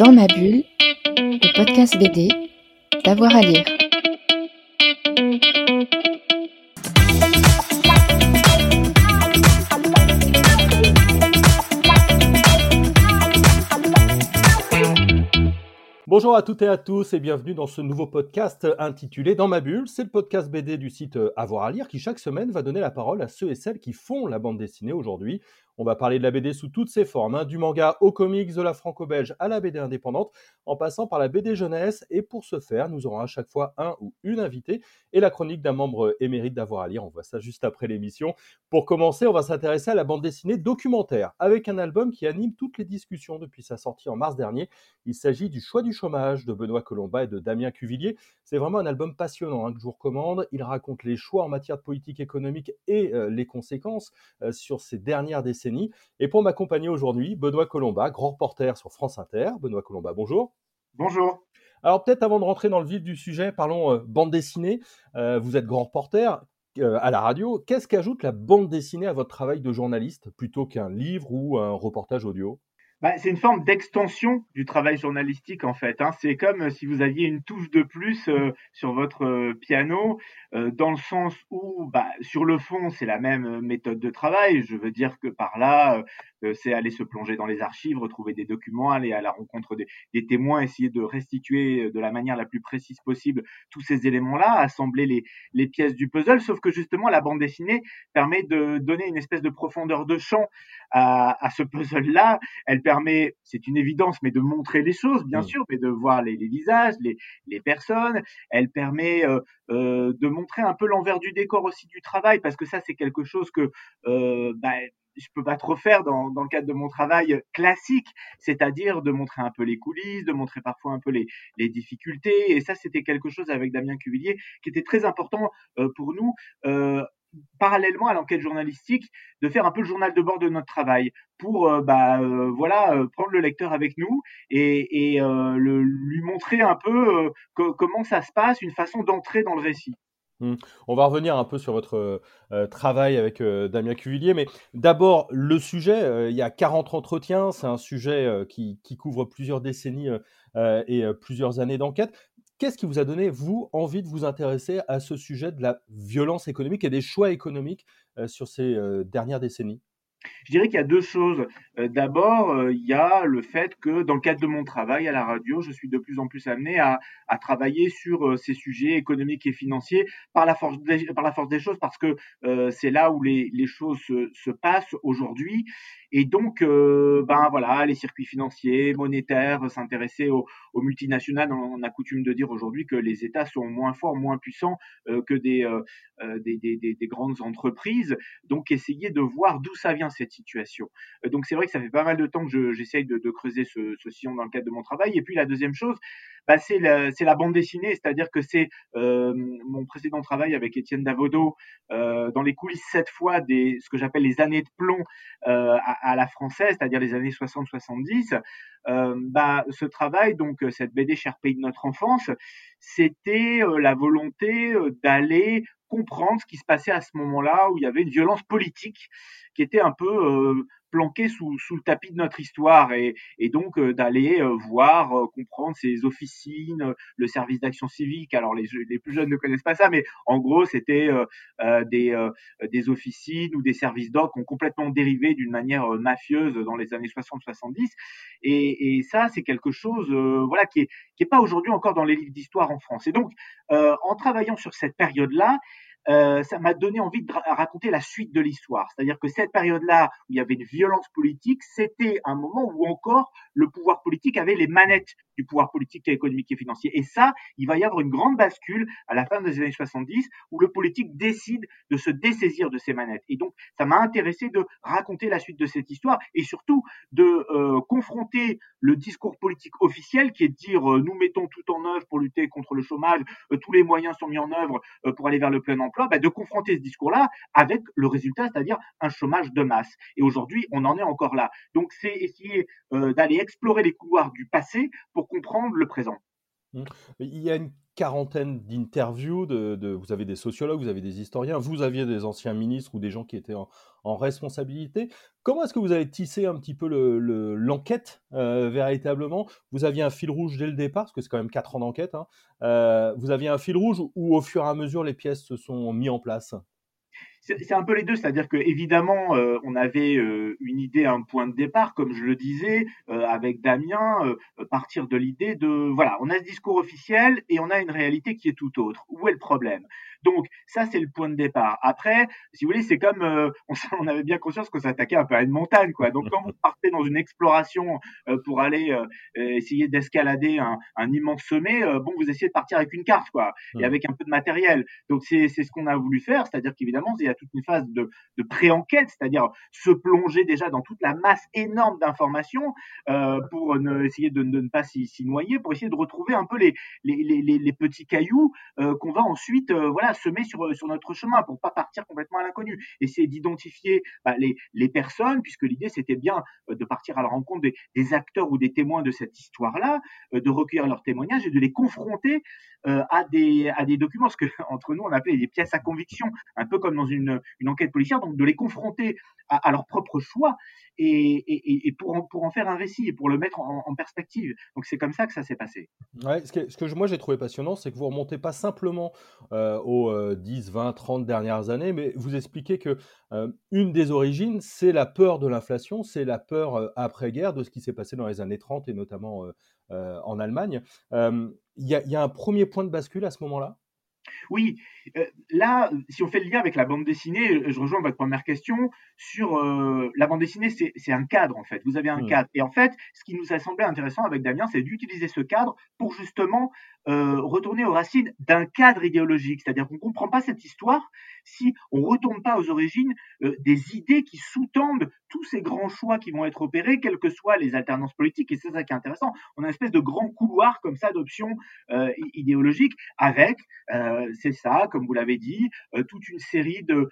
Dans ma bulle, le podcast BD, d'avoir à lire. Bonjour à toutes et à tous et bienvenue dans ce nouveau podcast intitulé Dans ma bulle. C'est le podcast BD du site Avoir à lire qui chaque semaine va donner la parole à ceux et celles qui font la bande dessinée aujourd'hui. On va parler de la BD sous toutes ses formes, hein, du manga au comics, de la franco-belge à la BD indépendante, en passant par la BD jeunesse. Et pour ce faire, nous aurons à chaque fois un ou une invitée et la chronique d'un membre émérite d'avoir à lire. On voit ça juste après l'émission. Pour commencer, on va s'intéresser à la bande dessinée documentaire, avec un album qui anime toutes les discussions depuis sa sortie en mars dernier. Il s'agit du choix du chômage de Benoît Colomba et de Damien Cuvillier. C'est vraiment un album passionnant hein, que je vous recommande. Il raconte les choix en matière de politique économique et euh, les conséquences euh, sur ces dernières décennies et pour m'accompagner aujourd'hui, Benoît Colomba, grand reporter sur France Inter. Benoît Colomba, bonjour. Bonjour. Alors peut-être avant de rentrer dans le vif du sujet, parlons euh, bande dessinée. Euh, vous êtes grand reporter euh, à la radio. Qu'est-ce qu'ajoute la bande dessinée à votre travail de journaliste plutôt qu'un livre ou un reportage audio? Bah, c'est une forme d'extension du travail journalistique en fait. Hein. C'est comme si vous aviez une touche de plus sur votre piano, dans le sens où, bah, sur le fond, c'est la même méthode de travail. Je veux dire que par là, euh, c'est aller se plonger dans les archives, retrouver des documents, aller à la rencontre des, témoins, essayer de restituer euh, de la manière la plus précise possible tous ces éléments-là, assembler les, les pièces du puzzle, sauf que justement la bande dessinée permet de donner une espèce de profondeur de champ à, à ce puzzle-là. C'est une évidence, mais de montrer les choses, bien sûr, mais de voir les, les visages, les, les, personnes. Elle permet euh, euh, de montrer un peu l'envers du décor aussi du travail, parce que ça, c'est quelque chose que euh, bah, je peux pas trop faire dans, dans le cadre de mon travail classique, c'est-à-dire de montrer un peu les coulisses, de montrer parfois un peu les, les difficultés. Et ça, c'était quelque chose avec Damien Cuvillier qui était très important euh, pour nous. Euh, parallèlement à l'enquête journalistique, de faire un peu le journal de bord de notre travail pour euh, bah, euh, voilà euh, prendre le lecteur avec nous et, lui montrer un peu comment ça se passe, une façon d'entrer dans le récit. Mmh. On va revenir un peu sur votre travail avec Damien Cuvillier, mais d'abord le sujet, il y a 40 entretiens, c'est un sujet qui, couvre plusieurs décennies et plusieurs années d'enquête. Qu'est-ce qui vous a donné, vous, envie de vous intéresser à ce sujet de la violence économique et des choix économiques sur ces dernières décennies? Je dirais qu'il y a deux choses. Euh, d'abord, euh, il y a le fait que dans le cadre de mon travail à la radio, je suis de plus en plus amené à, travailler sur euh, ces sujets économiques et financiers par la force des, choses, parce que c'est là où les, choses se, se passent aujourd'hui. Et donc, ben voilà, les circuits financiers, monétaires, s'intéresser aux, multinationales. On a coutume de dire aujourd'hui que les États sont moins forts, moins puissants que des grandes entreprises. Donc, essayer de voir d'où ça vient cette situation. Euh, donc c'est vrai que ça fait pas mal de temps que j'essaye de, creuser ce, sillon dans le cadre de mon travail. Et puis la deuxième chose, bah, c'est la, bande dessinée, c'est-à-dire que c'est euh, mon précédent travail avec Étienne Davodo euh, dans les coulisses cette fois des ce que j'appelle les années de plomb euh, à, la française, c'est-à-dire les années 60-70. Euh, bah, ce travail, donc cette BD Cher pays de notre enfance, c'était la volonté d'aller comprendre ce qui se passait à ce moment-là où il y avait une violence politique qui était un peu euh, planquée sous, le tapis de notre histoire et, donc euh, d'aller euh, voir, comprendre ces officines, le service d'action civique. Alors les, plus jeunes ne connaissent pas ça, mais en gros c'était des, des officines ou des services d'ordre qui ont complètement dérivé d'une manière mafieuse dans les années 60-70. Et, et, ça c'est quelque chose voilà qui est, qui est pas aujourd'hui encore dans les livres d'histoire en France. Et donc en travaillant sur cette période-là, euh, ça m'a donné envie de raconter la suite de l'histoire. C'est-à-dire que cette période-là, où il y avait une violence politique, c'était un moment où encore le pouvoir politique avait les manettes du pouvoir politique, économique et financier. Et ça, il va y avoir une grande bascule à la fin des années 70 où le politique décide de se dessaisir de ces manettes. Et donc, ça m'a intéressé de raconter la suite de cette histoire et surtout de euh, confronter le discours politique officiel qui est de dire euh, nous mettons tout en œuvre pour lutter contre le chômage, euh, tous les moyens sont mis en œuvre euh, pour aller vers le plein emploi, bah, de confronter ce discours-là avec le résultat, c'est-à-dire un chômage de masse. Et aujourd'hui, on en est encore là. Donc, c'est essayer d'aller explorer les couloirs du passé pour comprendre le présent. Mmh. Il y a une quarantaine d'interviews, de, vous avez des sociologues, vous avez des historiens, vous aviez des anciens ministres ou des gens qui étaient en, responsabilité. Comment est-ce que vous avez tissé un petit peu l'enquête euh, véritablement? Vous aviez un fil rouge dès le départ, parce que c'est quand même quatre ans d'enquête. Hein. Euh, vous aviez un fil rouge où au fur et à mesure les pièces se sont mises en place? C'est un peu les deux, c'est-à-dire que évidemment, euh, on avait euh, une idée, un point de départ, comme je le disais, euh, avec Damien, partir de l'idée de voilà, on a ce discours officiel et on a une réalité qui est tout autre. Où est le problème? Donc ça, c'est le point de départ. Après, si vous voulez, c'est comme on, on, avait bien conscience qu'on s'attaquait un peu à une montagne, quoi. Donc quand vous partez dans une exploration pour aller essayer d'escalader un, un, immense sommet, bon, vous essayez de partir avec une carte, quoi, et avec un peu de matériel. Donc c'est ce qu'on a voulu faire, c'est-à-dire qu'évidemment, il y a toute une phase de, de pré-enquête, c'est-à-dire se plonger déjà dans toute la masse énorme d'informations euh, pour ne, essayer de, de ne pas s'y noyer, pour essayer de retrouver un peu les, les, les, les petits cailloux euh, qu'on va ensuite euh, semer sur, sur notre chemin pour pas partir complètement à l'inconnu. Essayer d'identifier bah, les, personnes, puisque l'idée c'était bien euh, de partir à la rencontre des, des, acteurs ou des témoins de cette histoire-là, euh, de recueillir leurs témoignages et de les confronter euh, à des à des documents, ce que entre nous on appelait des pièces à conviction, un peu comme dans une une, enquête policière, donc de les confronter à, à leur propre choix et, et, pour, en, pour en faire un récit et pour le mettre en, perspective. Donc c'est comme ça que ça s'est passé. Ouais, ce que, ce que moi j'ai trouvé passionnant, c'est que vous remontez pas simplement euh, aux 10, 20, 30 dernières années, mais vous expliquez que euh, une des origines, c'est la peur de l'inflation, c'est la peur euh, après-guerre de ce qui s'est passé dans les années 30 et notamment euh, euh, en Allemagne. Il y, y, a un premier point de bascule à ce moment-là? Oui, euh, là, si on fait le lien avec la bande dessinée, euh, je rejoins votre première question sur euh, la bande dessinée, c'est un cadre en fait. Vous avez un mmh. cadre. Et en fait, ce qui nous a semblé intéressant avec Damien, c'est d'utiliser ce cadre pour justement euh, retourner aux racines d'un cadre idéologique. C'est-à-dire qu'on ne comprend pas cette histoire si on ne retourne pas aux origines euh, des idées qui sous-tendent tous ces grands choix qui vont être opérés, quelles que soient les alternances politiques. Et c'est ça qui est intéressant. On a une espèce de grand couloir comme ça d'options euh, idéologiques avec, c'est ça, comme vous l'avez dit, toute une série de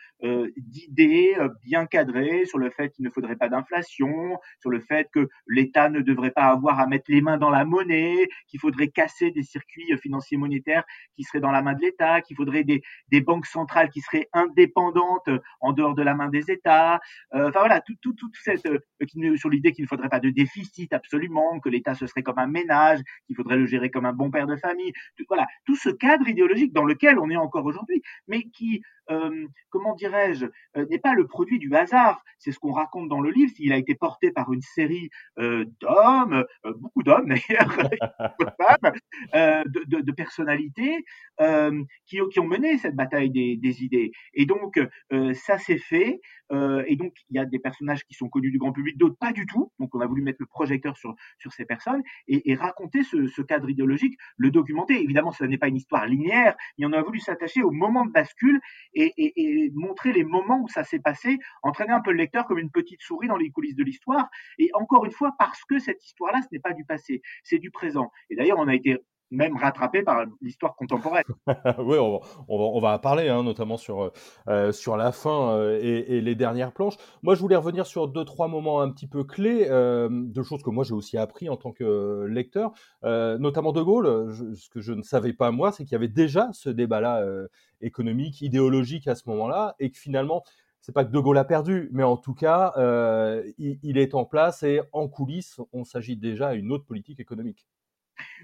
d'idées bien cadrées sur le fait qu'il ne faudrait pas d'inflation, sur le fait que l'État ne devrait pas avoir à mettre les mains dans la monnaie, qu'il faudrait casser des circuits euh, financiers monétaires qui seraient dans la main de l'État, qu'il faudrait des, banques centrales qui seraient indépendantes euh, en dehors de la main des États. Euh, enfin voilà, toute tout, cette sur l'idée qu'il ne faudrait pas de déficit absolument, que l'État ce serait comme un ménage, qu'il faudrait le gérer comme un bon père de famille. voilà, tout ce cadre idéologique dans lequel on est encore aujourd'hui, mais qui euh, comment dirais-je, n'est pas le produit du hasard. C'est ce qu'on raconte dans le livre. Il a été porté par une série d'hommes, beaucoup d'hommes d'ailleurs, de, personnalités qui, qui, ont mené cette bataille des, idées. Et donc ça s'est fait. et donc il y a des personnages qui sont connus du grand public, d'autres pas du tout. Donc on a voulu mettre le projecteur sur sur ces personnes et, raconter ce, cadre idéologique, le documenter. Évidemment, ce n'est pas une histoire linéaire, mais on a voulu s'attacher au moment de bascule et, montrer les moments où ça s'est passé, entraîner un peu le lecteur comme une petite souris dans les coulisses de l'histoire. Et encore une fois, parce que cette histoire-là, ce n'est pas du passé, c'est du présent. Et d'ailleurs, on a été même rattrapé par l'histoire contemporaine. oui, on, va, en parler, hein, notamment sur, euh, sur la fin euh, et, les dernières planches. Moi, je voulais revenir sur deux, trois moments un petit peu clés, euh, de choses que moi j'ai aussi appris en tant que lecteur, euh, notamment De Gaulle. Ce que je ne savais pas moi, c'est qu'il y avait déjà ce débat-là euh, économique, idéologique à ce moment-là, et que finalement, c'est pas que De Gaulle a perdu, mais en tout cas, euh, il, il, est en place et en coulisses, on s'agit déjà à une autre politique économique.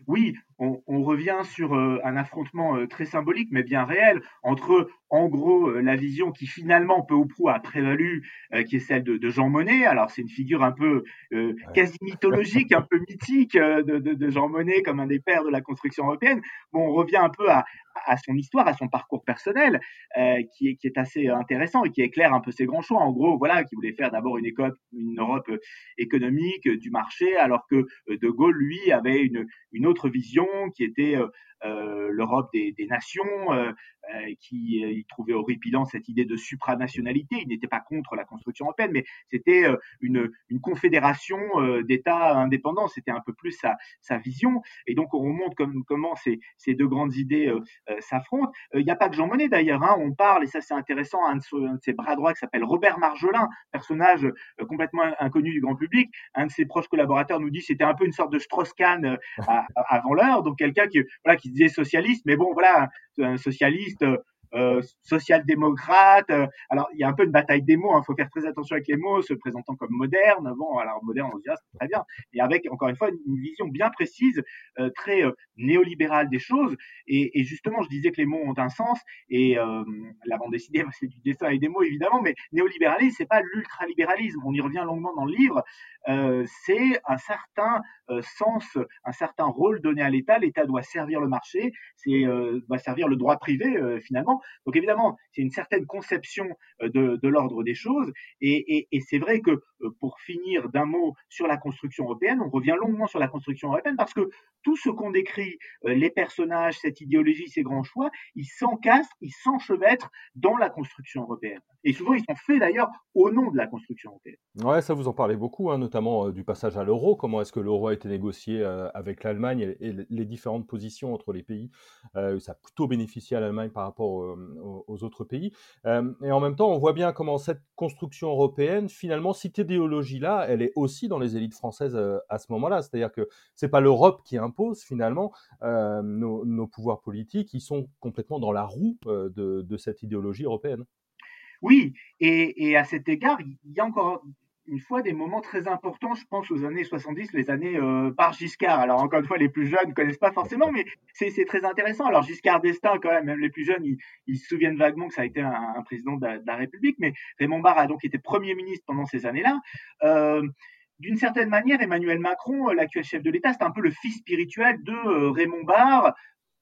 Oui, on, revient sur euh, un affrontement euh, très symbolique, mais bien réel, entre, en gros, euh, la vision qui finalement, peu ou prou, a prévalu, qui est celle de, de Jean Monnet. Alors, c'est une figure un peu quasi mythologique, un peu mythique de, de, de, Jean Monnet comme un des pères de la construction européenne. Bon, on revient un peu à, à son histoire, à son parcours personnel, qui est, qui, est, assez intéressant et qui éclaire un peu ses grands choix. En gros, voilà, qui voulait faire d'abord une, une Europe économique du marché, alors que De Gaulle, lui, avait une, une autre vision qui était euh, euh, l'Europe des, des, nations, euh, euh qui il trouvait horripilant cette idée de supranationalité. Il n'était pas contre la construction européenne, mais c'était une, une, confédération d'États indépendants. C'était un peu plus sa, sa, vision. Et donc on remonte comme, comment ces, ces, deux grandes idées s'affrontent. Il n'y a pas que Jean Monnet d'ailleurs. Hein, on parle, et ça c'est intéressant, un de, de, ses bras droits qui s'appelle Robert Marjolin, personnage complètement inconnu du grand public. Un de ses proches collaborateurs nous dit c'était un peu une sorte de Strauss-Kahn avant l'heure, donc quelqu'un qui, voilà, qui disait socialiste, mais bon, voilà, un socialiste euh, social-démocrate. Euh, alors, il y a un peu une bataille des mots. Il hein, faut faire très attention avec les mots, se présentant comme moderne. Bon, alors moderne, on se dira, c'est très bien. Et avec, encore une fois, une, vision bien précise, euh, très néolibérale des choses. Et, et, justement, je disais que les mots ont un sens. Et la bande dessinée, c'est du dessin et des mots, évidemment. Mais néolibéralisme, c'est pas l'ultralibéralisme. On y revient longuement dans le livre. c'est un certain sens, un certain rôle donné à l'État. L'État doit servir le marché, c'est doit servir le droit privé finalement. Donc évidemment, c'est une certaine conception euh, de, l'ordre des choses. Et, c'est vrai que euh, pour finir d'un mot sur la construction européenne, on revient longuement sur la construction européenne parce que tout ce qu'on décrit, euh, les personnages, cette idéologie, ces grands choix, ils s'encastrent, ils s'enchevêtrent dans la construction européenne. Et souvent, ils sont faits d'ailleurs au nom de la construction européenne. Ouais, ça vous en parlez beaucoup, hein, notamment du passage à l'euro. Comment est-ce que l'euro a été négocié avec l'Allemagne et, les différentes positions entre les pays Ça a plutôt bénéficié à l'Allemagne par rapport aux, autres pays. et en même temps, on voit bien comment cette construction européenne, finalement, cette idéologie-là, elle est aussi dans les élites françaises à ce moment-là. C'est-à-dire que c'est pas l'Europe qui impose finalement nos, pouvoirs politiques, ils sont complètement dans la roue de, cette idéologie européenne. Oui, et, à cet égard, il y a encore une fois des moments très importants, je pense aux années 70, les années euh, par Giscard. Alors encore une fois, les plus jeunes ne connaissent pas forcément, mais c'est très intéressant. Alors Giscard d'Estaing, quand même, même les plus jeunes, ils, se souviennent vaguement que ça a été un, président de la, République, mais Raymond Barre a donc été Premier ministre pendant ces années-là. Euh, d'une certaine manière, Emmanuel Macron, l'actuel chef de l'État, c'est un peu le fils spirituel de euh, Raymond Barre,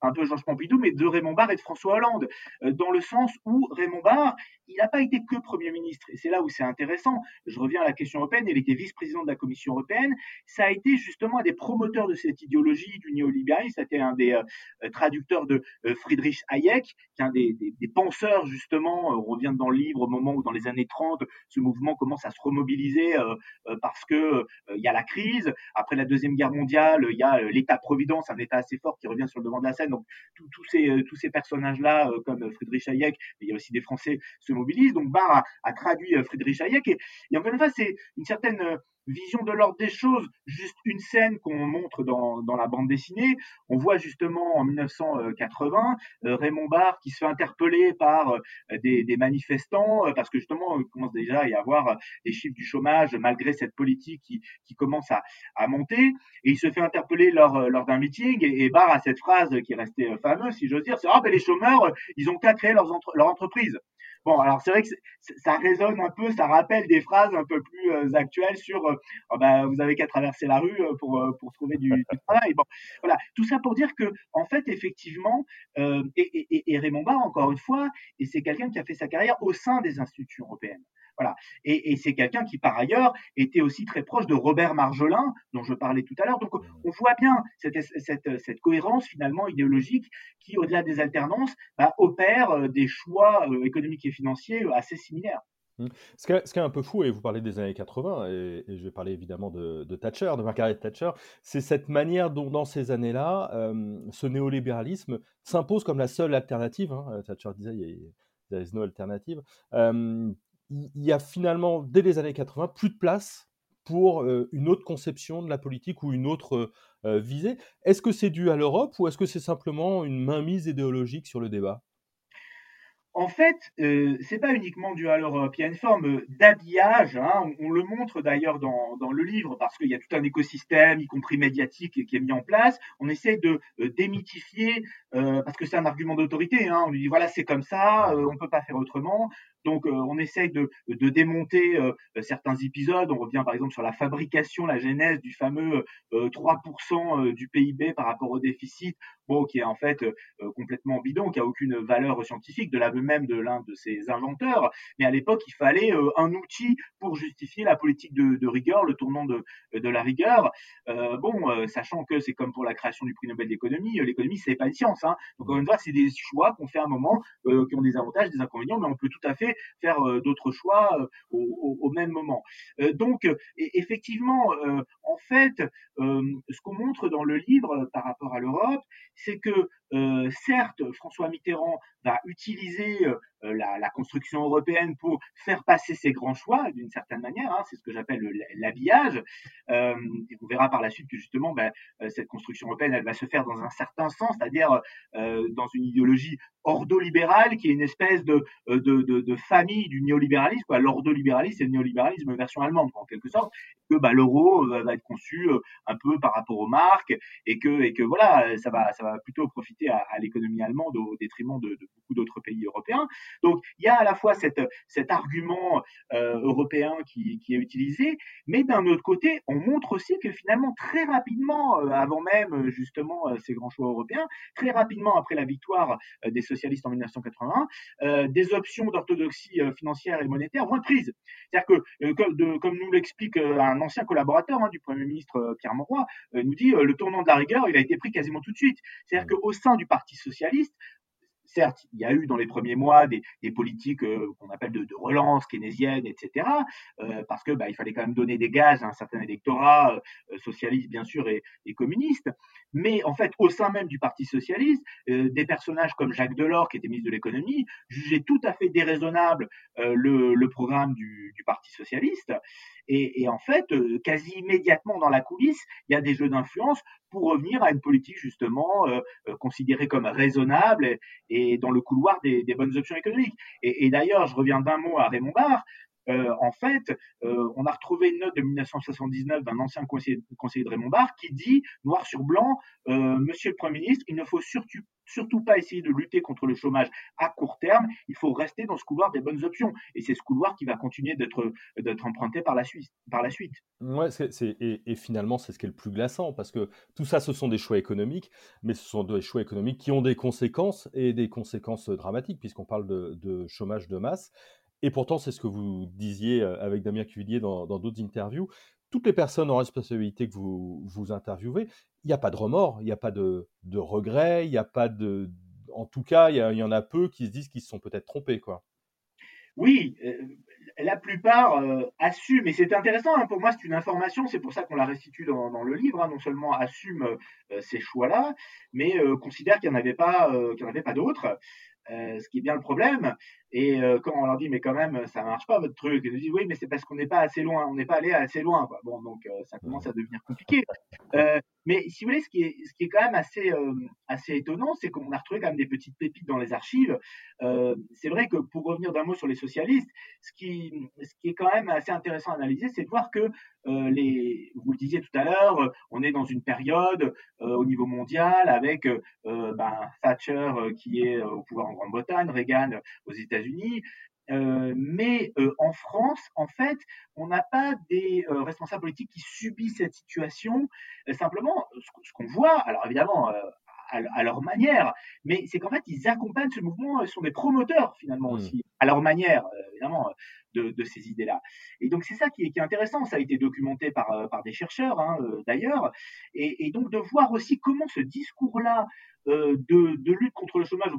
un peu Georges Pompidou, mais de Raymond Barre et de François Hollande, euh, dans le sens où Raymond Barre, il n'a pas été que Premier ministre, et c'est là où c'est intéressant, je reviens à la question européenne, il était vice-président de la Commission européenne, ça a été justement un des promoteurs de cette idéologie du néolibéralisme, c'était un des euh, traducteurs de euh, Friedrich Hayek, qui est un des, penseurs justement, on revient dans le livre au moment où dans les années 30, ce mouvement commence à se remobiliser parce que il y a la crise, après la Deuxième Guerre mondiale, il y a l'État-providence, un État assez fort qui revient sur le devant de la scène, donc tous ces, euh, tous ces personnages-là, euh, comme Friedrich Hayek, mais il y a aussi des Français, se mobilisent. Donc Barr a, traduit euh, Friedrich Hayek. Et, et encore une fois, c'est une certaine vision de l'ordre des choses, juste une scène qu'on montre dans, dans, la bande dessinée. On voit justement en 1980 euh, Raymond Barre qui se fait interpeller par euh, des, manifestants euh, parce que justement il commence déjà à y avoir des chiffres du chômage malgré cette politique qui, qui commence à, à, monter et il se fait interpeller lors, lors d'un meeting et, Barre a cette phrase qui est restée fameuse si j'ose dire c'est ah ben les chômeurs ils ont qu'à créer leur entreprise Bon, alors c'est vrai que ça résonne un peu, ça rappelle des phrases un peu plus euh, actuelles sur euh, oh, bah, vous avez qu'à traverser la rue euh, pour, pour trouver du, travail. Bon, voilà, tout ça pour dire que en fait, effectivement, et, et, et Raymond Barre, encore une fois, et c'est quelqu'un qui a fait sa carrière au sein des institutions européennes. Voilà. Et, c'est quelqu'un qui, par ailleurs, était aussi très proche de Robert Marjolin, dont je parlais tout à l'heure. Donc, on voit bien cette, cette, cohérence finalement idéologique qui, au-delà des alternances, bah, opère euh, des choix euh, économiques et financiers euh, assez similaires. Mmh. Ce qui, est, un peu fou, et vous parlez des années 80, et, je vais parler évidemment de, Thatcher, de Margaret Thatcher, c'est cette manière dont dans ces années-là, ce néolibéralisme s'impose comme la seule alternative. Hein. Thatcher disait, il y a, no alternative il y a finalement, dès les années 80, plus de place pour une autre conception de la politique ou une autre visée. Est-ce que c'est dû à l'Europe ou est-ce que c'est simplement une mainmise idéologique sur le débat? En fait, euh, c'est pas uniquement dû à l'Europe. Il y a une forme d'habillage. Hein. On, le montre d'ailleurs dans, dans, le livre parce qu'il y a tout un écosystème, y compris médiatique, qui est mis en place. On essaie de démythifier parce que c'est un argument d'autorité. Hein. On lui dit voilà, c'est comme ça, on peut pas faire autrement. Donc, euh, on essaye de, de démonter euh, certains épisodes. On revient par exemple sur la fabrication, la genèse du fameux 3% euh, du PIB par rapport au déficit, bon, qui est en fait complètement bidon, qui a aucune valeur scientifique, de l'aveu même de l'un de ses inventeurs. Mais à l'époque, il fallait un outil pour justifier la politique de, de rigueur, le tournant de, de la rigueur. bon, sachant que c'est comme pour la création du prix Nobel d'économie, l'économie c'est pas une science. Donc encore une fois, c'est des choix qu'on fait à un moment qui ont des avantages, des inconvénients, mais on peut tout à fait faire d'autres choix au, même moment. donc, effectivement, en fait, ce qu'on montre dans le livre par rapport à l'Europe, c'est que certes, François Mitterrand va utiliser la, construction européenne pour faire passer ses grands choix d'une certaine manière. Hein, c'est ce que j'appelle l'habillage. Euh, on verra par la suite que justement, ben, cette construction européenne, elle va se faire dans un certain sens, c'est-à-dire dans une idéologie ordolibérale qui est une espèce de, de, de, famille du néolibéralisme. L'ordolibéralisme, c'est le néolibéralisme version allemande, en quelque sorte. Que bah, l'euro va être conçu un peu par rapport aux marques et que, et que voilà, ça va, ça va plutôt profiter à, l'économie allemande au détriment de, beaucoup d'autres pays européens. Donc il y a à la fois cette, cet argument euh, européen qui, qui, est utilisé, mais d'un autre côté, on montre aussi que finalement très rapidement, euh, avant même justement euh, ces grands choix européens, très rapidement après la victoire des socialistes en 1981, des options d'orthodoxie financière et monétaire vont être prises. C'est-à-dire que, comme, de, comme, nous l'explique un ancien collaborateur hein, du Premier ministre Pierre Mauroy, nous dit le tournant de la rigueur, il a été pris quasiment tout de suite. C'est-à-dire mmh. qu'au sein du Parti socialiste, certes, il y a eu dans les premiers mois des, politiques euh, qu'on appelle de, relance keynésienne, etc., euh, parce que bah, il fallait quand même donner des gages à un certain électorat euh, socialiste, bien sûr, et, communiste. Mais en fait, au sein même du Parti socialiste, des personnages comme Jacques Delors, qui était ministre de l'économie, jugeaient tout à fait déraisonnable le, programme du, Parti socialiste. Et, en fait, quasi immédiatement dans la coulisse, il y a des jeux d'influence pour revenir à une politique justement considérée comme raisonnable et, dans le couloir des, bonnes options économiques. Et, et d'ailleurs, je reviens d'un mot à Raymond Barre. Euh, en fait, euh, on a retrouvé une note de 1979 d'un ancien conseiller, de Raymond Barre qui dit, noir sur blanc, euh, Monsieur le Premier ministre, il ne faut surtout, pas essayer de lutter contre le chômage à court terme, il faut rester dans ce couloir des bonnes options. Et c'est ce couloir qui va continuer d'être emprunté par la suite. Et, finalement, c'est ce qui est le plus glaçant, parce que tout ça, ce sont des choix économiques, mais ce sont des choix économiques qui ont des conséquences, et des conséquences dramatiques, puisqu'on parle de chômage de masse. Et pourtant, c'est ce que vous disiez euh, avec Damien Cuvillier dans d'autres interviews. Toutes les personnes en responsabilité que vous, vous interviewez, il n'y a pas de remords, il n'y a pas de, de regret, il n'y a pas de. En tout cas, il y, en a peu qui se disent qu'ils se sont peut-être trompés. Quoi. Oui, euh, la plupart euh, assument, et c'est intéressant, hein, pour moi c'est une information, c'est pour ça qu'on la restitue dans, le livre, hein, non seulement assument ces choix-là, mais considèrent qu'il n'y en avait pas, qu'il avait pas d'autres. ce qui est bien le problème, et euh, quand on leur dit, mais quand même, ça marche pas votre truc, ils nous disent, oui, mais c'est parce qu'on n'est pas assez loin, on n'est pas allé assez loin. Quoi. Bon, donc euh, ça commence à devenir compliqué. Euh, mais si vous voulez, ce qui est, ce qui est quand même assez, euh, assez étonnant, c'est qu'on a retrouvé quand même des petites pépites dans les archives. c'est vrai que pour revenir d'un mot sur les socialistes, ce qui, ce qui est quand même assez intéressant à analyser, c'est de voir que les, vous le disiez tout à l'heure, on est dans une période au niveau mondial avec ben, Thatcher qui est au pouvoir en Grande-Bretagne, Reagan aux États-Unis unis euh, mais euh, en France, en fait, on n'a pas des euh, responsables politiques qui subissent cette situation. simplement, ce, qu'on voit, alors évidemment, à, leur manière, mais c'est qu'en fait, ils accompagnent ce mouvement, ils sont des promoteurs finalement mmh. aussi, à leur manière, évidemment, de, ces idées-là. Et donc, c'est ça qui est, intéressant. Ça a été documenté par, par des chercheurs, hein, d'ailleurs. Et, donc, de voir aussi comment ce discours-là de, de, lutte contre le chômage,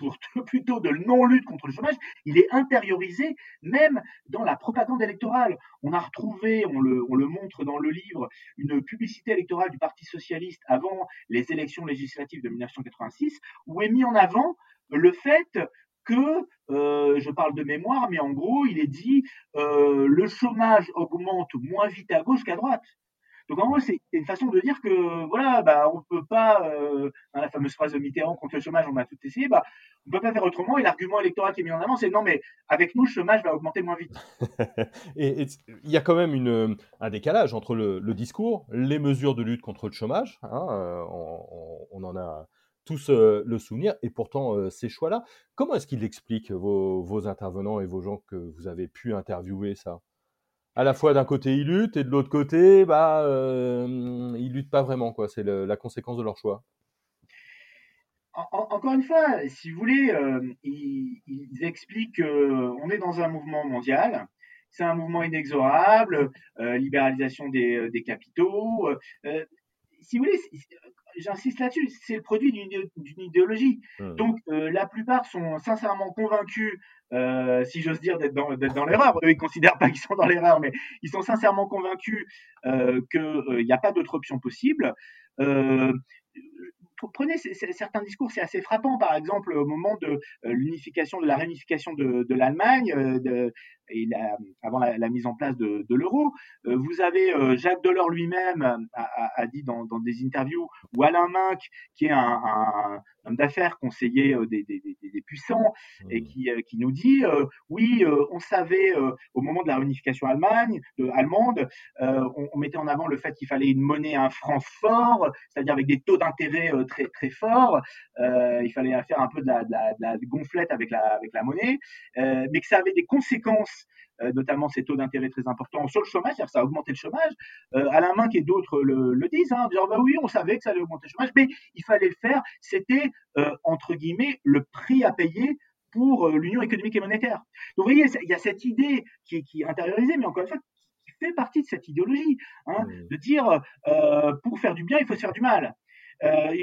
pour plutôt de non-lutte contre le chômage, il est intériorisé même dans la propagande électorale. On a retrouvé, on le, on le montre dans le livre, une publicité électorale du Parti socialiste avant les élections législatives de 1986, où est mis en avant le fait que, euh, je parle de mémoire, mais en gros, il est dit euh, le chômage augmente moins vite à gauche qu'à droite. Donc en gros, c'est une façon de dire que voilà, bah on peut pas, euh, la fameuse phrase de Mitterrand contre le chômage, on a tout essayé, bah on peut pas faire autrement. Et l'argument électoral qui est mis en avant, c'est non, mais avec nous, le chômage va augmenter moins vite. et il y a quand même un décalage entre le, discours, les mesures de lutte contre le chômage, hein, euh, on, en a tous euh, le souvenir, et pourtant ces choix-là. Comment est-ce qu'il explique vos, vos intervenants et vos gens que vous avez pu interviewer ça? À la fois d'un côté ils luttent et de l'autre côté bah euh, ils luttent pas vraiment quoi. C'est la conséquence de leur choix. Encore une fois si vous voulez euh, ils, expliquent qu'on est dans un mouvement mondial. C'est un mouvement inexorable euh, libéralisation des, des capitaux si vous voulez j'insiste là-dessus, c'est le produit d'une idéologie. Mmh. Donc, la plupart sont sincèrement convaincus, si j'ose dire, d'être dans, dans l'erreur. Eux, ils considèrent pas qu'ils sont dans l'erreur, mais ils sont sincèrement convaincus qu'il n'y a pas d'autre option possible prenez certains discours, c'est assez frappant. Par exemple, au moment de euh, l'unification, de la réunification de, l'Allemagne, euh, avant la, mise en place de, l'euro, euh, vous avez Jacques Delors lui-même a, dit dans, des interviews, ou Alain Minck, qui est un, homme d'affaires conseiller des, puissants, et mmh. qui, nous dit, oui, on savait au moment de la réunification Allemagne, allemande, on, on, mettait en avant le fait qu'il fallait une monnaie, un franc fort, c'est-à-dire avec des taux d'intérêt très très fort. Euh, il fallait faire un peu de la, gonflette avec la avec la monnaie, euh, mais que ça avait des conséquences euh, notamment ces taux d'intérêt très importants sur le chômage, ça a augmenté le chômage. Alain Minck et d'autres le, disent, hein, disant bah oui, on savait que ça allait augmenter le chômage, mais il fallait le faire. C'était entre guillemets le prix à payer pour l'union économique et monétaire. Donc vous voyez, il y a cette idée qui est, qui est intériorisée, mais encore une fois, qui fait partie de cette idéologie, hein, de dire pour faire du bien, il faut se faire du mal. Euh,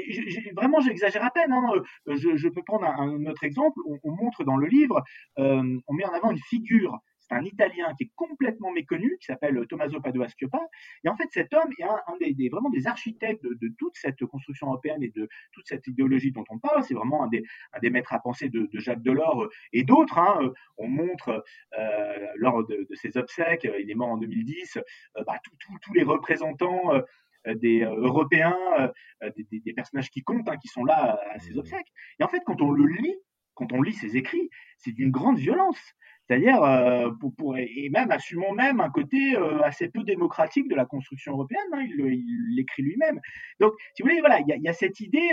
vraiment, j'exagère à peine. Hein. Je, je, peux prendre un, autre exemple. On, on, montre dans le livre, euh, on met en avant une figure. C'est un Italien qui est complètement méconnu, qui s'appelle Tommaso Padua Schioppa. Et en fait, cet homme est un, un des, vraiment des architectes de, de, toute cette construction européenne et de toute cette idéologie dont on parle. C'est vraiment un des, un des maîtres à penser de, de Jacques Delors et d'autres. Hein. On montre euh, lors de, de, ses obsèques, il est mort en 2010, euh, bah, tous les représentants euh, euh, des euh, Européens, euh, des, personnages qui comptent, hein, qui sont là à ses mmh. obsèques. Et en fait, quand on le lit, quand on lit ses écrits, c'est d'une grande violence. C'est-à-dire, pour, et même assumons même un côté assez peu démocratique de la construction européenne, hein, il l'écrit lui-même. Donc, si vous voulez, voilà, il y, a, cette idée,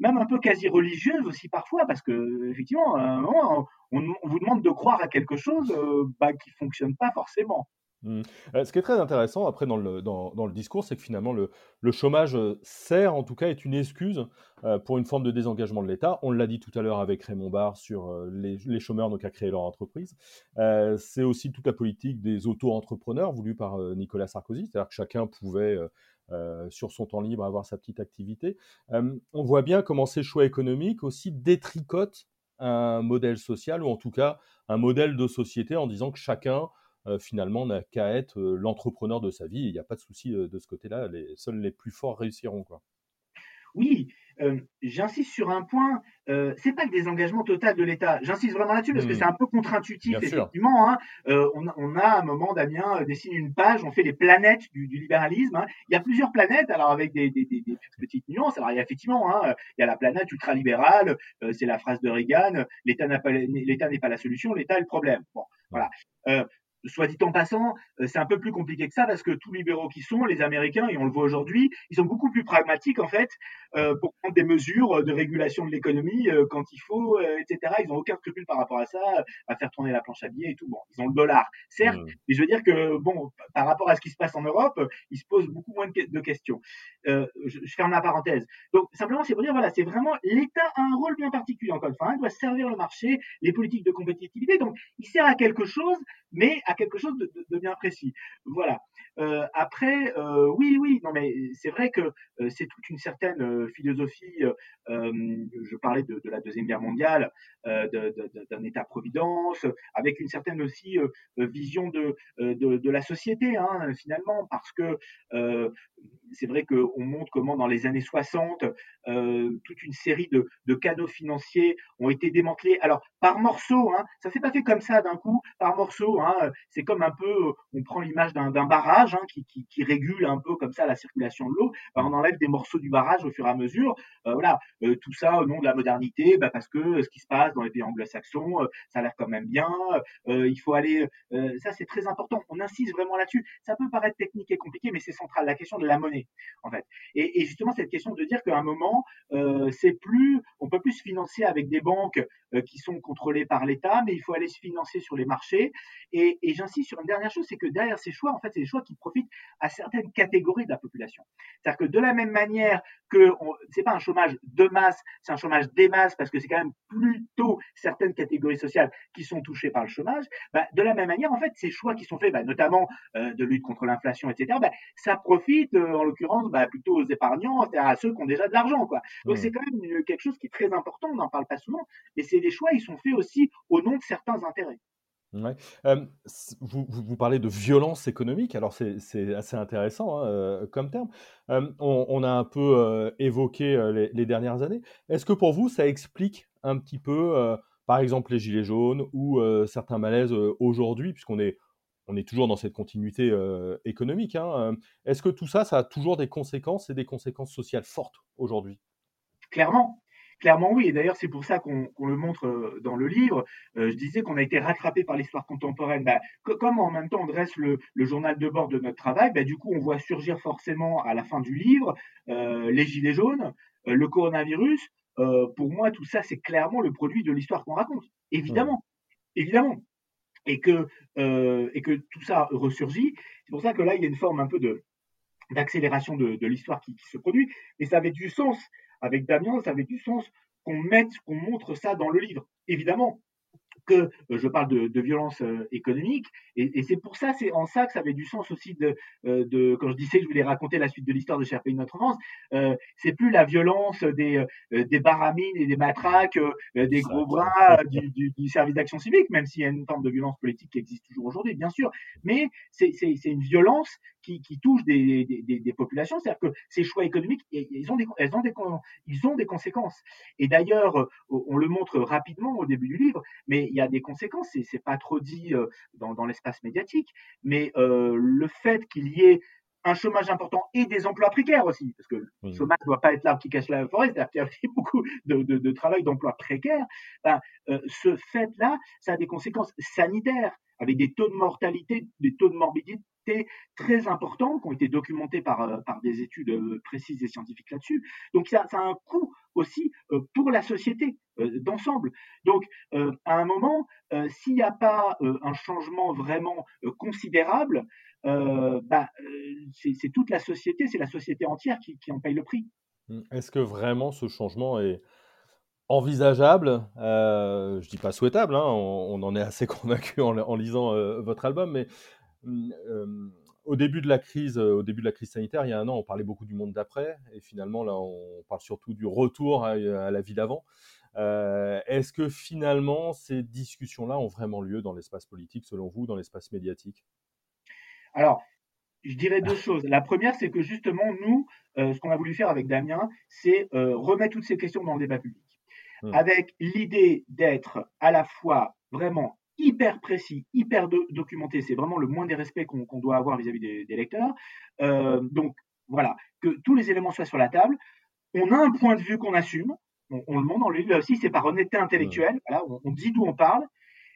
même un peu quasi religieuse aussi parfois, parce que effectivement, on, vous demande de croire à quelque chose bah, qui fonctionne pas forcément. Mmh. Euh, ce qui est très intéressant après dans le, discours, c'est que finalement le, chômage euh, sert, en tout cas, est une excuse euh, pour une forme de désengagement de l'État. On l'a dit tout à l'heure avec Raymond Barre sur les, chômeurs donc, à créer leur entreprise. c'est aussi toute la politique des auto-entrepreneurs voulue par Nicolas Sarkozy, c'est-à-dire que chacun pouvait, sur son temps libre, avoir sa petite activité. on voit bien comment ces choix économiques aussi détricotent un modèle social, ou en tout cas un modèle de société en disant que chacun finalement n'a qu'à être euh, l'entrepreneur de sa vie. Il n'y a pas de souci euh, de ce côté-là. Les, seuls les plus forts réussiront. Quoi. Oui, j'insiste sur un point, euh, c'est pas le désengagement total de l'État. J'insiste vraiment là-dessus parce que c'est un peu contre-intuitif, effectivement. Hein. on, on, a un moment, Damien dessine une page, on fait les planètes du, du libéralisme. Hein. Il y a plusieurs planètes, alors avec des, des, des, des petites nuances. Alors il y a effectivement, hein, il y a la planète ultralibérale, c'est la phrase de Reagan, l'État n'est pas la solution, l'État est le problème. Bon, voilà soit dit en passant, euh, c'est un peu plus compliqué que ça parce que tous libéraux qui sont, les Américains, et on le voit aujourd'hui, ils sont beaucoup plus pragmatiques en fait pour prendre des mesures de régulation de l'économie euh, quand il faut, etc. Ils n'ont aucun scrupule par rapport à ça, à faire tourner la planche à billets et tout. Bon, ils ont le dollar, certes, mmh. mais je veux dire que bon, par rapport à ce qui se passe en Europe, ils se posent beaucoup moins de, questions. je, je, ferme la parenthèse. Donc simplement, c'est pour dire voilà, c'est vraiment l'État a un rôle bien particulier encore une fois, hein, il doit servir le marché, les politiques de compétitivité. Donc il sert à quelque chose, mais à quelque chose de, bien précis. Voilà. Euh, après, euh, oui, oui, non, mais c'est vrai que euh, c'est toute une certaine philosophie. je parlais de, la deuxième guerre mondiale, d'un État-providence, avec une certaine aussi vision de, de, la société, hein, finalement, parce que c'est vrai qu'on montre comment dans les années 60, toute une série de, de canaux financiers ont été démantelés. Alors par morceaux, hein, ça s'est pas fait comme ça d'un coup, par morceaux. Hein, c'est comme un peu, on prend l'image d'un barrage qui, qui, régule un peu comme ça la circulation de l'eau. On enlève des morceaux du barrage au fur et à mesure. Euh, voilà, euh, tout ça au nom de la modernité, bah, parce que ce qui se passe dans les pays anglo-saxons, euh, ça a l'air quand même bien. il faut aller, ça c'est très important. On insiste vraiment là-dessus. Ça peut paraître technique et compliqué, mais c'est central. La question de la monnaie, en fait. Et, et justement cette question de dire qu'à un moment, c'est plus, on peut plus se financer avec des banques qui sont contrôlées par l'État, mais il faut aller se financer sur les marchés. Et, et j'insiste sur une dernière chose, c'est que derrière ces choix, en fait, c'est des choix qui profitent à certaines catégories de la population. C'est-à-dire que de la même manière que c'est pas un chômage de masse, c'est un chômage des masses parce que c'est quand même plutôt certaines catégories sociales qui sont touchées par le chômage. Bah, de la même manière, en fait, ces choix qui sont faits, bah, notamment euh, de lutte contre l'inflation, etc., bah, ça profite euh, en l'occurrence plutôt aux épargnants, c'est-à-dire à ceux qui ont déjà de l'argent. Quoi. Donc c'est quand même quelque chose qui est très important, on n'en parle pas souvent, mais c'est des choix, ils sont faits aussi au nom de certains intérêts. Ouais. Vous, vous, parlez de violence économique, alors c'est assez intéressant hein, comme terme. On, a un peu évoqué les, les, dernières années. Est-ce que pour vous, ça explique un petit peu, par exemple, les gilets jaunes ou certains malaises aujourd'hui, puisqu'on est, on est toujours dans cette continuité économique hein, Est-ce que tout ça, ça a toujours des conséquences et des conséquences sociales fortes aujourd'hui? Clairement, Clairement oui, et d'ailleurs c'est pour ça qu'on le montre euh, dans le livre. Euh, je disais qu'on a été rattrapé par l'histoire contemporaine. Bah, comme en même temps on dresse le, journal de bord de notre travail, bah, du coup on voit surgir forcément à la fin du livre euh, les gilets jaunes, le coronavirus. pour moi tout ça c'est clairement le produit de l'histoire qu'on raconte, évidemment, évidemment. Et que, et que tout ça ressurgit. C'est pour ça que là il y a une forme un peu de d'accélération de, l'histoire qui, qui se produit, mais ça avait du sens avec Damien, ça avait du sens qu'on mette, qu'on montre ça dans le livre. Évidemment, que euh, je parle de, de violence euh, économique. Et, et c'est pour ça c'est en ça que ça avait du sens aussi de, euh, de quand je disais que je voulais raconter la suite de l'histoire de Cher pays de notre France euh, c'est plus la violence des des baramines et des matraques des gros bras du, du, du, service d'action civique même s'il y a une forme de violence politique qui existe toujours aujourd'hui bien sûr. Mais c'est c'est une violence qui, qui touche des, des, des populations. C'est-à-dire que ces choix économiques ils ont des elles ont des ils ont des conséquences. Et d'ailleurs on le montre rapidement au début du livre mais il y a des conséquences, et c'est pas trop dit euh, dans, dans l'espace médiatique, mais euh, le fait qu'il y ait un chômage important et des emplois précaires aussi, parce que le chômage ne doit pas être l'arbre qui cache la forêt, qu'il y a beaucoup de, de, de travail, d'emplois précaires. Ben, euh, ce fait-là, ça a des conséquences sanitaires, avec des taux de mortalité, des taux de morbidité très importants qui ont été documentés par, euh, par des études euh, précises et scientifiques là-dessus. Donc ça, a un coût aussi euh, pour la société d'ensemble. Donc à un moment, s'il n'y a pas un changement vraiment considérable, bah, c'est toute la société, c'est la société entière qui, en paye le prix. Mmh. Est-ce que vraiment ce changement est envisageable, euh, je dis pas souhaitable, hein, on, en est assez convaincu en, lisant votre album, mais au début de la crise, au début de la crise sanitaire, il y a un an, on parlait beaucoup du monde d'après, et finalement là, on parle surtout du retour à, la vie d'avant. Est-ce que finalement ces discussions-là ont vraiment lieu dans l'espace politique, selon vous, dans l'espace médiatique? Alors, je dirais deux choses. La première, c'est que justement, nous, ce qu'on a voulu faire avec Damien, c'est remettre toutes ces questions dans le débat public, mmh. avec l'idée d'être à la fois vraiment hyper précis, hyper documenté. C'est vraiment le moins des respects qu'on doit avoir vis-à-vis des, lecteurs. Euh, donc voilà, que tous les éléments soient sur la table. On a un point de vue qu'on assume. On, le montre dans le livre aussi, c'est par honnêteté intellectuelle. Voilà, on dit d'où on parle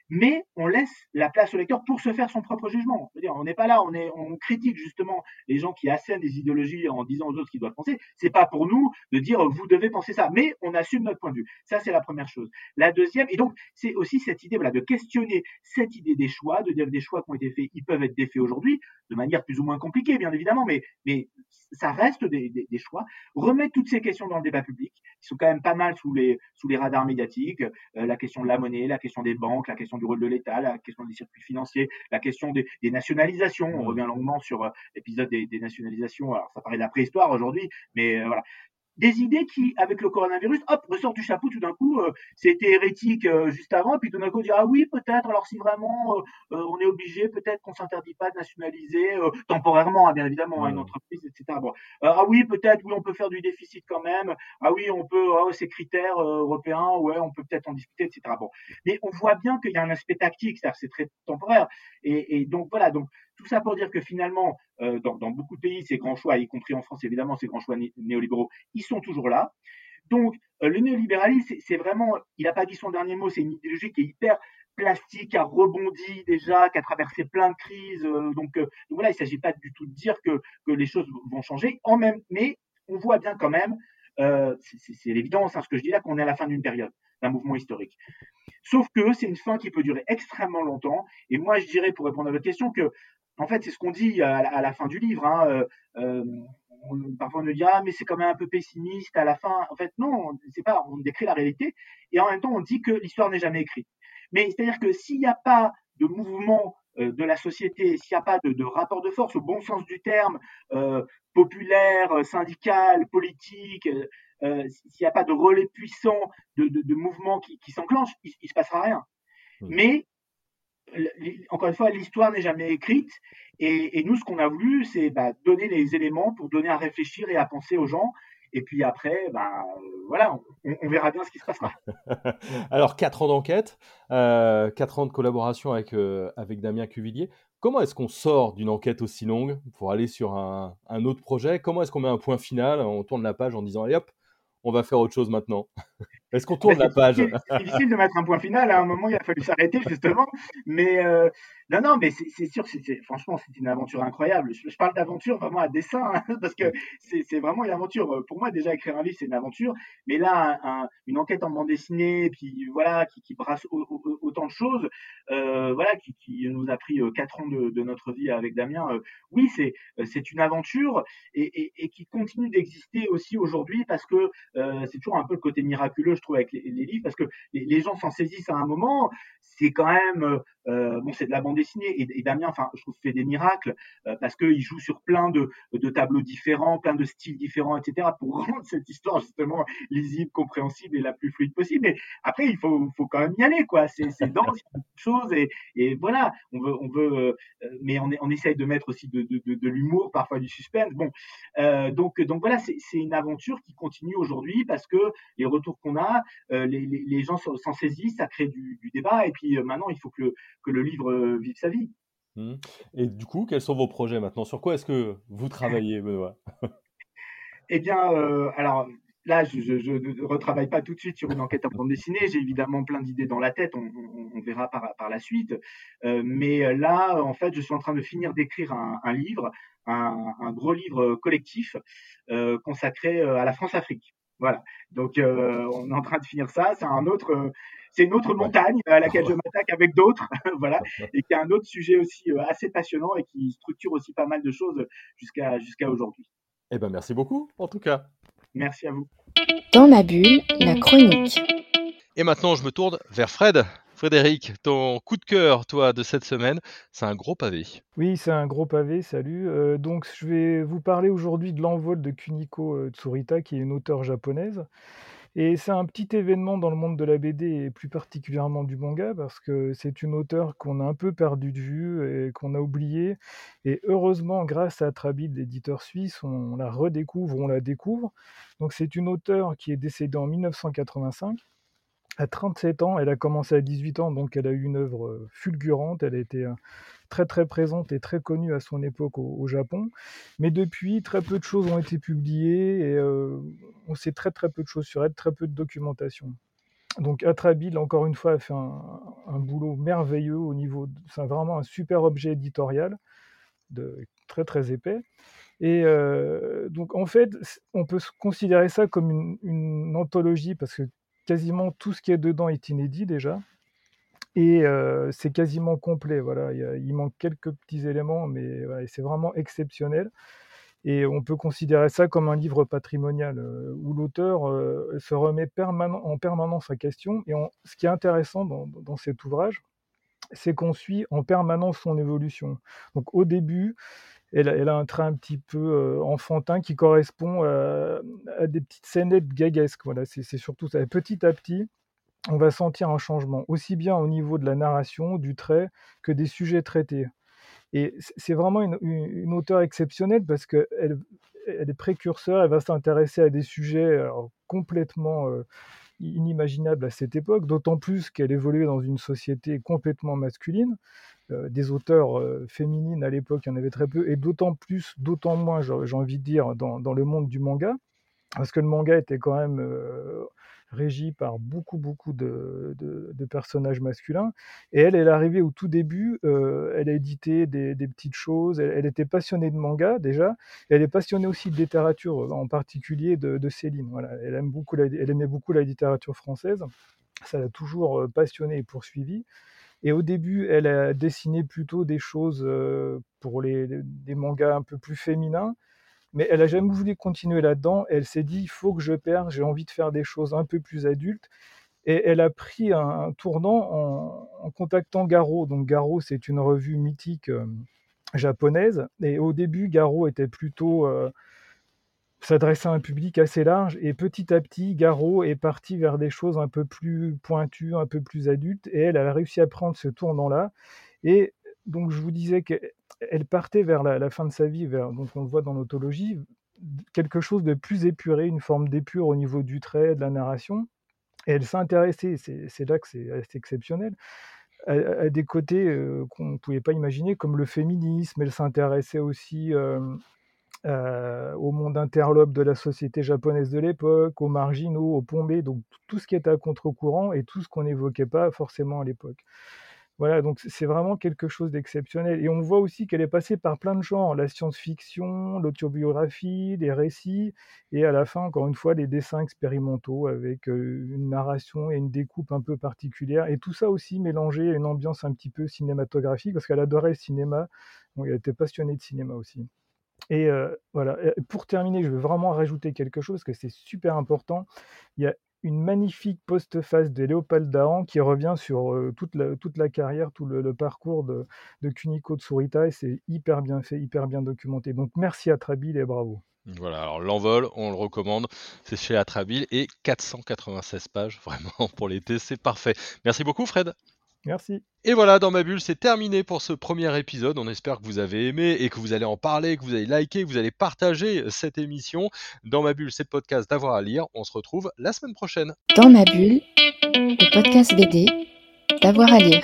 mais on laisse la place au lecteur pour se faire son propre jugement. -dire, on n'est pas là, on, est, on critique justement les gens qui assènent des idéologies en disant aux autres qu'ils doivent penser. C'est pas pour nous de dire vous devez penser ça, mais on assume notre point de vue. Ça, c'est la première chose. La deuxième, et donc c'est aussi cette idée voilà, de questionner cette idée des choix, de dire que des choix qui ont été faits, ils peuvent être défaits aujourd'hui, de manière plus ou moins compliquée, bien évidemment, mais, mais ça reste des, des, des, choix. Remettre toutes ces questions dans le débat public, qui sont quand même pas mal sous les, sous les radars médiatiques, euh, la question de la monnaie, la question des banques, la question du rôle de l'État, la question des circuits financiers, la question des, nationalisations. On revient longuement sur euh, l'épisode des, des, nationalisations. Alors, ça paraît de la préhistoire aujourd'hui, mais euh, voilà des idées qui, avec le coronavirus, hop, ressortent du chapeau tout d'un coup. Euh, c'était hérétique euh, juste avant, puis tout d'un coup, on dit ah oui, peut-être. Alors si vraiment euh, on est obligé, peut-être qu'on s'interdit pas de nationaliser temporairement, hein, bien évidemment, à hein, une entreprise, etc. Bon. ah oui, peut-être, oui, on peut faire du déficit quand même. Ah oui, on peut, oh, ces critères européens, ouais, on peut peut-être en discuter, etc. Bon. Mais on voit bien qu'il y a un aspect tactique, c'est-à-dire c'est très temporaire. Et, et donc voilà, donc tout ça pour dire que finalement, euh, dans, beaucoup de pays, ces grands choix, y compris en France évidemment, ces grands choix néolibéraux, ils sont toujours là. Donc euh, le néolibéralisme, c'est vraiment, il n'a pas dit son dernier mot, c'est une idéologie qui est hyper plastique, qui a rebondi déjà, qui a traversé plein de crises. Euh, donc, voilà, il ne s'agit pas du tout de dire que, que les choses vont changer. En même, mais on voit bien quand même c'est l'évidence, hein, ce que je dis là, qu'on est à la fin d'une période, d'un mouvement historique. Sauf que c'est une fin qui peut durer extrêmement longtemps. Et moi, je dirais, pour répondre à votre question, que, en fait, c'est ce qu'on dit à, la fin du livre. Hein, parfois on nous dit ah mais c'est quand même un peu pessimiste à la fin. En fait non, c'est pas. On décrit la réalité et en même temps on dit que l'histoire n'est jamais écrite. Mais c'est-à-dire que s'il n'y a pas de mouvement euh, de la société, s'il n'y a pas de, rapport de force au bon sens du terme, euh, populaire, euh, syndical, politique, s'il n'y a pas de relais puissant de, de, mouvement qui, qui s'enclenche, il, ne se passera rien. Mais encore une fois, l'histoire n'est jamais écrite. Et, nous, ce qu'on a voulu, c'est bah, donner les éléments pour donner à réfléchir et à penser aux gens. Et puis après, bah, voilà, on, verra bien ce qui se passera. Alors, quatre ans d'enquête, euh, quatre ans de collaboration avec, euh, avec Damien Cuvillier. Comment est-ce qu'on sort d'une enquête aussi longue pour aller sur un, un autre projet? Comment est-ce qu'on met un point final? On tourne la page en disant, allez hop, on va faire autre chose maintenant? Est-ce qu'on tourne la page C'est difficile de mettre un point final. À un moment, il a fallu s'arrêter, justement. Mais euh, non, non, mais c'est sûr, franchement, c'est une aventure incroyable. Je, parle d'aventure vraiment à dessin, hein, parce que c'est vraiment une aventure. Pour moi, déjà, écrire un livre, c'est une aventure. Mais là, une enquête en bande dessinée, puis voilà, qui, brasse autant de choses, euh, voilà, qui, nous a pris euh, quatre ans de, notre vie avec Damien. oui, c'est une aventure et, qui continue d'exister aussi aujourd'hui parce que c'est toujours un peu le côté miraculeux, je trouve, avec les, livres, parce que les, gens s'en saisissent à un moment. C'est quand même, euh, bon, c'est de la bande dessinée. Et, Damien, enfin, je trouve, fait des miracles euh, parce qu'il joue sur plein de, tableaux différents, plein de styles différents, etc., pour rendre cette histoire justement lisible, compréhensible et la plus fluide possible. Mais après, il faut, faut quand même y aller, quoi. C'est dense, il choses et, et, voilà. On veut, on veut, euh, mais on, on essaye de mettre aussi de, de, de, l'humour, parfois du suspense. Bon, donc, donc voilà, c'est une aventure qui continue aujourd'hui parce que les retours qu'on a, les, les, les, gens s'en saisissent, ça crée du, du débat. Et puis maintenant, il faut que le, que le livre euh, vive sa vie. Mmh. Et du coup, quels sont vos projets maintenant? Sur quoi est-ce que vous travaillez, Benoît? Eh bien, euh, alors là, je ne retravaille pas tout de suite sur une enquête en bande dessinée. J'ai évidemment plein d'idées dans la tête. On, verra par, par, la suite. Euh, mais là, en fait, je suis en train de finir d'écrire un, livre, un, un, gros livre collectif consacré à la France-Afrique. Voilà. Donc, on est en train de finir ça. C'est un autre, c'est une autre montagne à laquelle je m'attaque avec d'autres, voilà, et qui est un autre sujet aussi euh, assez passionnant et qui structure aussi pas mal de choses jusqu'à jusqu'à aujourd'hui. Eh ben merci beaucoup, en tout cas. Merci à vous. Dans ma bulle, la chronique. Et maintenant, je me tourne vers Fred. Frédéric, ton coup de cœur, toi, de cette semaine, c'est un gros pavé. Oui, c'est un gros pavé, salut. Euh, donc, je vais vous parler aujourd'hui de l'envol de Kuniko euh, Tsurita, qui est une auteure japonaise. Et c'est un petit événement dans le monde de la BD et plus particulièrement du manga parce que c'est une auteure qu'on a un peu perdu de vue et qu'on a oubliée. Et heureusement, grâce à Trabid, l'éditeur suisse, on la redécouvre, on la découvre. Donc c'est une auteure qui est décédée en 1985. À 37 ans, elle a commencé à 18 ans, donc elle a eu une œuvre fulgurante. Elle a été très très présente et très connue à son époque au, Japon. Mais depuis, très peu de choses ont été publiées et on sait très très peu de choses sur elle, très peu de documentation. Donc Atrabil, encore une fois, a fait un, boulot merveilleux au niveau, c'est vraiment un super objet éditorial, très très épais. Et donc en fait, on peut considérer ça comme une, une, anthologie parce que quasiment tout ce qui est dedans est inédit déjà. Et c'est quasiment complet. Voilà. Il, manque quelques petits éléments, mais c'est vraiment exceptionnel. Et on peut considérer ça comme un livre patrimonial où l'auteur se remet en permanence à question. Et ce qui est intéressant dans, cet ouvrage, c'est qu'on suit en permanence son évolution. Donc au début, elle, a un trait un petit peu enfantin qui correspond à, à des petites scénettes gaguesques. Voilà, c'est surtout ça. petit à petit, on va sentir un changement, aussi bien au niveau de la narration, du trait, que des sujets traités. Et c'est vraiment une, une, auteure exceptionnelle parce qu'elle elle est précurseur, elle va s'intéresser à des sujets complètement euh, inimaginables à cette époque, d'autant plus qu'elle évoluait dans une société complètement masculine. Euh, des auteurs euh, féminines à l'époque, il y en avait très peu, et d'autant plus, d'autant moins, j'ai envie de dire, dans, le monde du manga. parce que le manga était quand même régie par beaucoup, beaucoup de, personnages masculins. Et elle, elle est arrivée au tout début, euh, elle a édité des, petites choses, elle, était passionnée de manga déjà, elle est passionnée aussi de littérature, en particulier de, Céline. Voilà. Elle, aime beaucoup elle aimait beaucoup la littérature française, ça l'a toujours euh, passionnée et poursuivie. Et au début, elle a dessiné plutôt des choses pour les, des mangas un peu plus féminins mais elle a jamais voulu continuer là-dedans. Elle s'est dit, il faut que je perds, j'ai envie de faire des choses un peu plus adultes. Et elle a pris un, tournant en, contactant Garo. Donc Garo, c'est une revue mythique japonaise. Et au début, Garo était plutôt s'adressait à un public assez large. Et petit à petit, Garo est parti vers des choses un peu plus pointues, un peu plus adultes. Et elle, a réussi à prendre ce tournant-là. Et donc je vous disais qu'elle partait vers la, fin de sa vie, vers, donc on le voit dans l'autologie, quelque chose de plus épuré, une forme d'épure au niveau du trait, de la narration. Et elle s'est intéressée, c'est là que c'est exceptionnel, à, des côtés euh, qu'on ne pouvait pas imaginer, comme le féminisme. Elle s'intéressait aussi euh, euh, au monde interlope de la société japonaise de l'époque, aux marginaux, aux pombés, donc tout ce qui était à contre-courant et tout ce qu'on n'évoquait pas forcément à l'époque. Voilà, donc c'est vraiment quelque chose d'exceptionnel. Et on voit aussi qu'elle est passée par plein de genres, la science-fiction, l'autobiographie, les récits, et à la fin, encore une fois, les dessins expérimentaux avec une narration et une découpe un peu particulière. Et tout ça aussi mélangé à une ambiance un petit peu cinématographique, parce qu'elle adorait le cinéma. elle était passionnée de cinéma aussi. Et voilà, pour terminer, je veux vraiment rajouter quelque chose, parce que c'est super important. Il y a une magnifique postface de Léopold Dahan qui revient sur toute, la, toute la carrière, tout le, parcours de, de Kuniko et c'est hyper bien fait, hyper bien documenté. Donc merci à Trabil et bravo. Voilà, alors l'envol, on le recommande, c'est chez Atrabil et 496 pages, vraiment pour l'été, c'est parfait. Merci beaucoup Fred. Merci. Et voilà, dans ma bulle, c'est terminé pour ce premier épisode. On espère que vous avez aimé et que vous allez en parler, que vous allez liker, que vous allez partager cette émission. Dans ma bulle, c'est le podcast d'avoir à lire. On se retrouve la semaine prochaine. Dans ma bulle, le podcast BD d'avoir à lire.